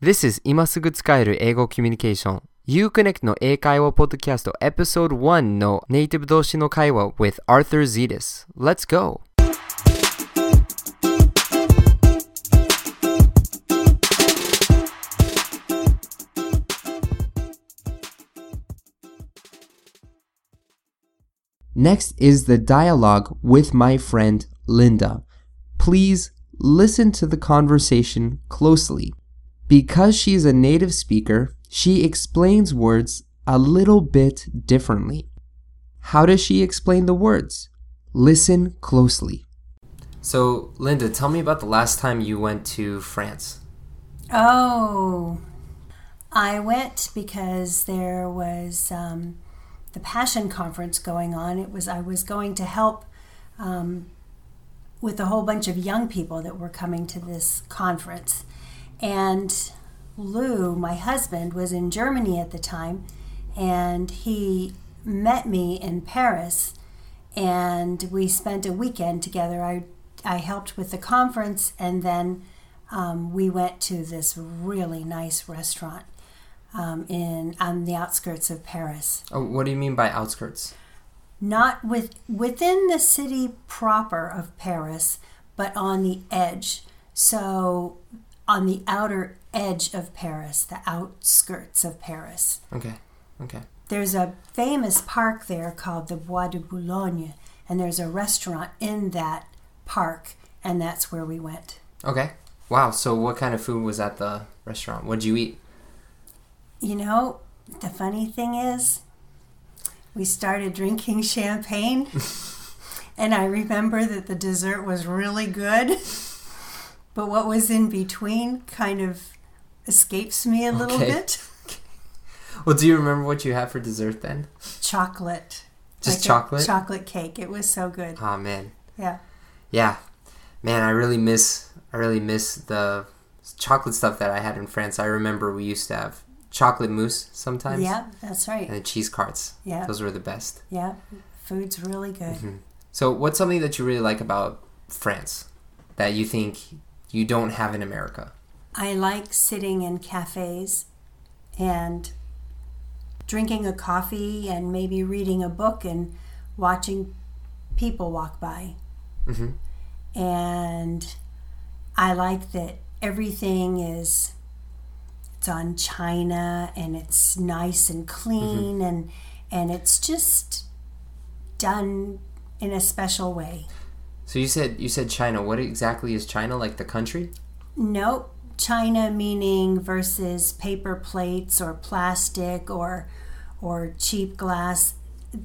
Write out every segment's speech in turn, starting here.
This is 今すぐ使える英語コミュニケーション Uconnect の英会話ポッドキャスト Episode 1のネイティブ同士の会話 with Arthur Zetas Let's go! Next is the dialogue with my friend Linda. Please listen to the conversation closely. Because she is a native speaker, she explains words a little bit differently. How does she explain the words? Listen closely. So, Linda, tell me about the last time you went to France. Oh, I went because there was um, the Passion Conference going on. It was I was going to help um, with a whole bunch of young people that were coming to this conference, and Lou, my husband, was in Germany at the time, and he met me in Paris, and we spent a weekend together. I I helped with the conference, and then um, we went to this really nice restaurant um, in on the outskirts of Paris. Oh, what do you mean by outskirts? Not with within the city proper of Paris, but on the edge. So on the outer edge of Paris, the outskirts of Paris. Okay, okay. There's a famous park there called the Bois de Boulogne, and there's a restaurant in that park, and that's where we went. Okay. Wow. So, what kind of food was at the restaurant? What'd you eat? You know, the funny thing is, we started drinking champagne, and I remember that the dessert was really good, but what was in between kind of escapes me a little Okay. bit. Well, do you remember what you had for dessert then? Chocolate. Just Like chocolate? chocolate cake. It was so good. Oh man, Yeah. yeah, man. I really miss. I really miss the chocolate stuff that I had in France. I remember we used to have chocolate mousse sometimes. Yeah, that's right. And the cheese carts. Yeah. Those were the best. Yeah. Food's really good. Mm-hmm. So, what's something that you really like about France that you think you don't have in America? I like sitting in cafes and drinking a coffee and maybe reading a book and watching people walk by. Mhm. And I like that everything is it's on china and it's nice and clean and and it's just done in a special way. So you said you said China. What exactly is China like? The country? Nope. China meaning versus paper plates or plastic or or cheap glass.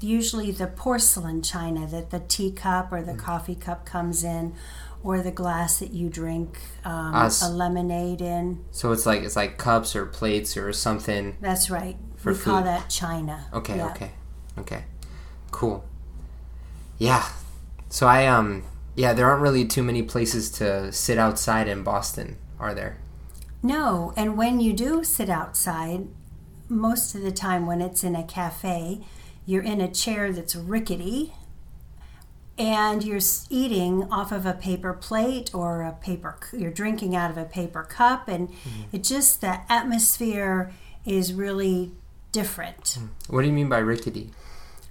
Usually the porcelain china that the teacup or the coffee cup comes in, or the glass that you drink um, Us. a lemonade in. So it's like it's like cups or plates or something. That's right. For we call that china. Okay, Yeah. okay, okay, cool. Yeah. So I um yeah, there aren't really too many places to sit outside in Boston, are there? No, and when you do sit outside, most of the time when it's in a cafe, you're in a chair that's rickety and you're eating off of a paper plate or a paper you're drinking out of a paper cup and mm-hmm. it just the atmosphere is really different. Mm. What do you mean by rickety?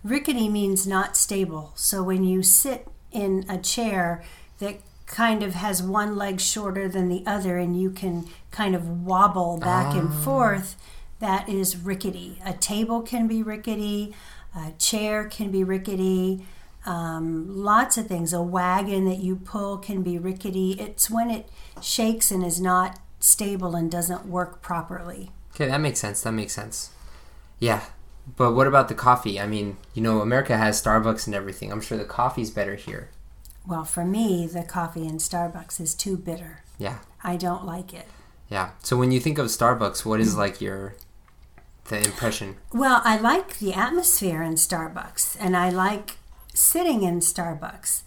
Rickety means not stable. So when you sit in a chair that kind of has one leg shorter than the other and you can kind of wobble back and forth, that is rickety. A table can be rickety, a chair can be rickety. Um, lots of things. A wagon that you pull can be rickety. It's when it shakes and is not stable and doesn't work properly. Okay, that makes sense. That makes sense. Yeah. But what about the coffee? I mean, you know, America has Starbucks and everything. I'm sure the coffee's better here. Well, for me, the coffee in Starbucks is too bitter. Yeah. I don't like it. Yeah. So when you think of Starbucks, what is like your the impression? Well, I like the atmosphere in Starbucks and I like sitting in Starbucks,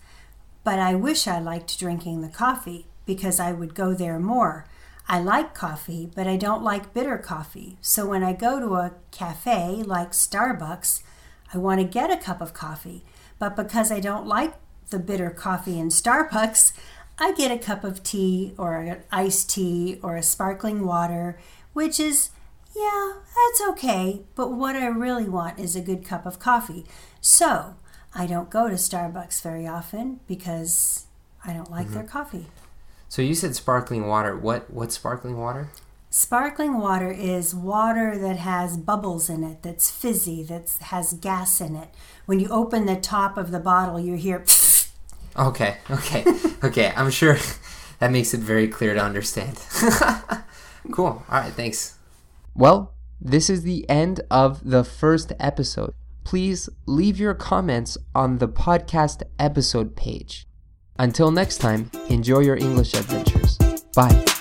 but I wish I liked drinking the coffee because I would go there more. I like coffee, but I don't like bitter coffee. So when I go to a cafe like Starbucks, I want to get a cup of coffee. But because I don't like the bitter coffee in Starbucks, I get a cup of tea or an iced tea or a sparkling water, which is, yeah, that's okay. But what I really want is a good cup of coffee. So I don't go to Starbucks very often because I don't like mm-hmm. their coffee. So you said sparkling water. What what's sparkling water? Sparkling water is water that has bubbles in it, that's fizzy, that has gas in it. When you open the top of the bottle, you hear. Okay, okay, okay. I'm sure that makes it very clear to understand. cool. All right, thanks. Well, this is the end of the first episode. Please leave your comments on the podcast episode page. Until next time, enjoy your English adventures. Bye.